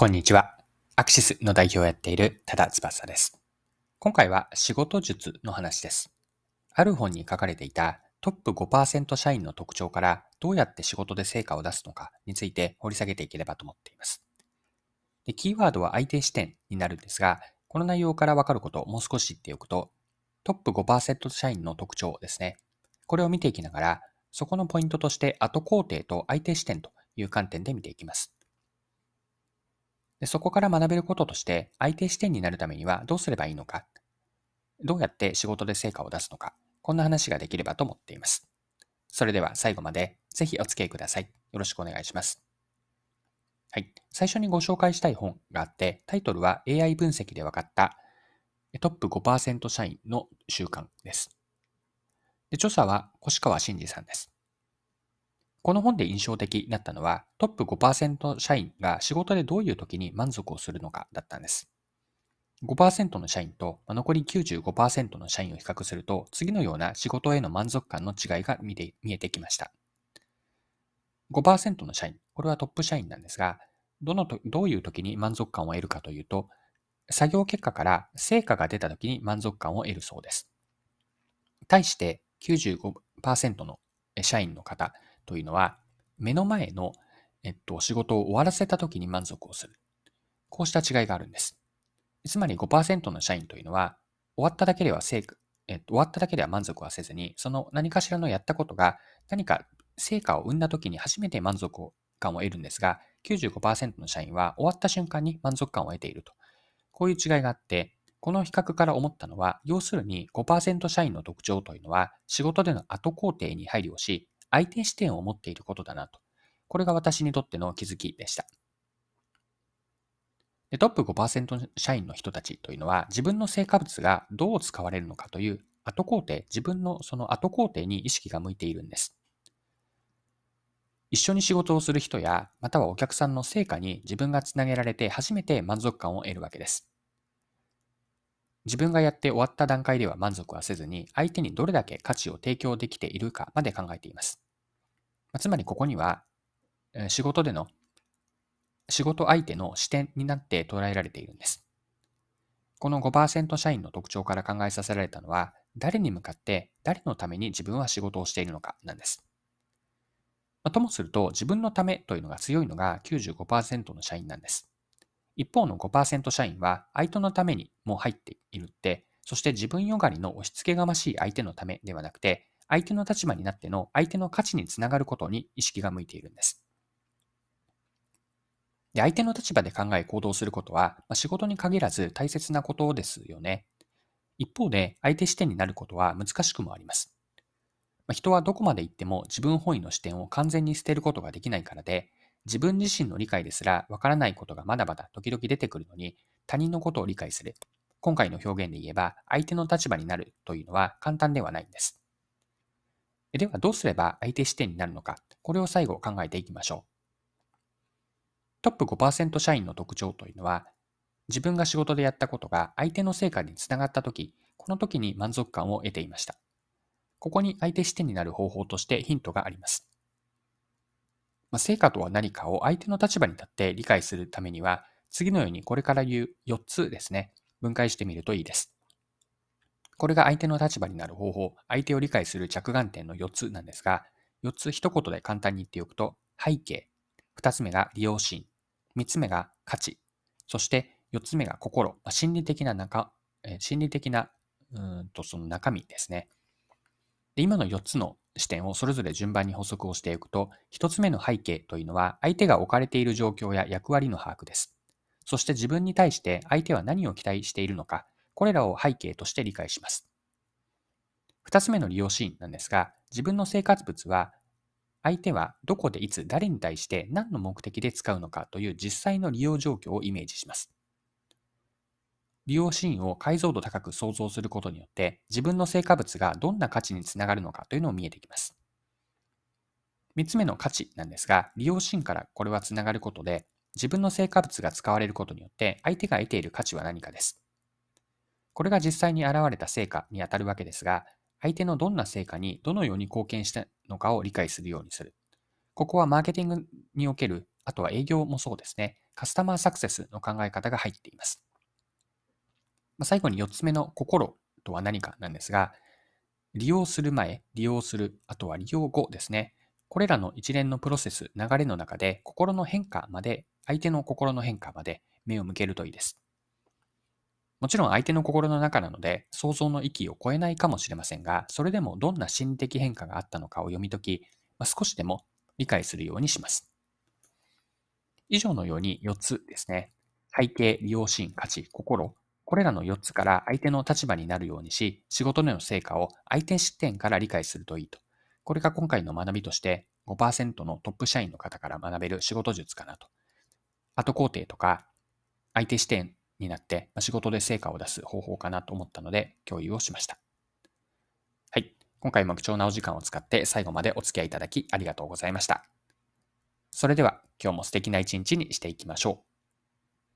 こんにちは。アクシスの代表をやっている多田翼です。今回は仕事術の話です。ある本に書かれていたトップ5%社員の特徴からどうやって仕事で成果を出すのかについて掘り下げていければと思っています。でキーワードは相手視点になるんですが、この内容からわかることをもう少し知っておくと、トップ5%社員の特徴ですね。これを見ていきながら、そこのポイントとして後工程と相手視点という観点で見ていきます。でそこから学べることとして、相手視点になるためにはどうすればいいのか、どうやって仕事で成果を出すのか、こんな話ができればと思っています。それでは最後までぜひお付き合いください。よろしくお願いします。はい。最初にご紹介したい本があって、タイトルは AI 分析で分かったトップ5%社員の習慣です。で著者は越川真二さんです。この本で印象的だったのは、トップ5%社員が仕事でどういう時に満足をするのかだったんです。5%の社員と残り95%の社員を比較すると、次のような仕事への満足感の違いが見見えてきました。5%の社員、これはトップ社員なんですが、どのとどういう時に満足感を得るかというと、作業結果から成果が出た時に満足感を得るそうです。対して95%の社員の方、というのは、目の前の、えっと、仕事を終わらせた時に満足をする。こうした違いがあるんです。つまり5%の社員というのは、終わっただけでは成果、えっと、終わっただけでは満足はせずに、その何かしらのやったことが何か成果を生んだ時に初めて満足感を得るんですが、95%の社員は終わった瞬間に満足感を得ていると。こういう違いがあって、この比較から思ったのは、要するに5%社員の特徴というのは、仕事での後工程に配慮し、相手視点を持っていることだなと。これが私にとっての気づきでした。でトップ5%社員の人たちというのは自分の成果物がどう使われるのかという後工程、自分のその後工程に意識が向いているんです。一緒に仕事をする人や、またはお客さんの成果に自分がつなげられて初めて満足感を得るわけです。自分がやって終わった段階では満足はせずに、相手にどれだけ価値を提供できているかまで考えています。つまりここには、仕事での、仕事相手の視点になって捉えられているんです。この5%社員の特徴から考えさせられたのは、誰に向かって誰のために自分は仕事をしているのかなんです。ともすると、自分のためというのが強いのが95%の社員なんです。一方の5%社員は相手のためにも入っているって、そして自分よがりの押し付けがましい相手のためではなくて、相手の立場になっての相手の価値につながることに意識が向いているんです。で相手の立場で考え行動することは、まあ、仕事に限らず大切なことですよね。一方で相手視点になることは難しくもあります。まあ、人はどこまで行っても自分本位の視点を完全に捨てることができないからで、自分自身の理解ですらわからないことがまだまだ時々出てくるのに、他人のことを理解する。今回の表現で言えば、相手の立場になるというのは簡単ではないんです。では、どうすれば相手視点になるのか、これを最後考えていきましょう。トップ5%社員の特徴というのは、自分が仕事でやったことが相手の成果につながったとき、この時に満足感を得ていました。ここに相手視点になる方法としてヒントがあります。ま、成果とは何かを相手の立場に立って理解するためには、次のようにこれから言う4つですね、分解してみるといいです。これが相手の立場になる方法、相手を理解する着眼点の4つなんですが、4つ一言で簡単に言っておくと、背景、2つ目が利用心、3つ目が価値、そして4つ目が心、心理的な中、心理的なうんとその中身ですね。で今の4つの視点をそれぞれ順番に補足をしていくと、1つ目の背景というのは相手が置かれている状況や役割の把握です。そして自分に対して相手は何を期待しているのか、これらを背景として理解します。2つ目の利用シーンなんですが、自分の生活物は相手はどこでいつ誰に対して何の目的で使うのかという実際の利用状況をイメージします。利用シーンを解像度高く想像することによって、自分の成果物がどんな価値につながるのかというのを見えてきます。3つ目の価値なんですが、利用シーンからこれはつながることで、自分の成果物が使われることによって、相手が得ている価値は何かです。これが実際に現れた成果にあたるわけですが、相手のどんな成果にどのように貢献したのかを理解するようにする。ここはマーケティングにおける、あとは営業もそうですね。カスタマーサクセスの考え方が入っています。まあ、最後に4つ目の心とは何かなんですが、利用する前、利用する、あとは利用後ですね。これらの一連のプロセス、流れの中で心の変化まで、相手の心の変化まで目を向けるといいです。もちろん相手の心の中なので想像の域を超えないかもしれませんが、それでもどんな心的変化があったのかを読み解き、まあ、少しでも理解するようにします。以上のように4つですね。背景、利用シーン、価値、心。これらの4つから相手の立場になるようにし、仕事での成果を相手視点から理解するといいと。これが今回の学びとして5%のトップ社員の方から学べる仕事術かなと。後工程とか相手視点になって仕事で成果を出す方法かなと思ったので共有をしました。はい。今回も貴重なお時間を使って最後までお付き合いいただきありがとうございました。それでは今日も素敵な一日にしていきましょう。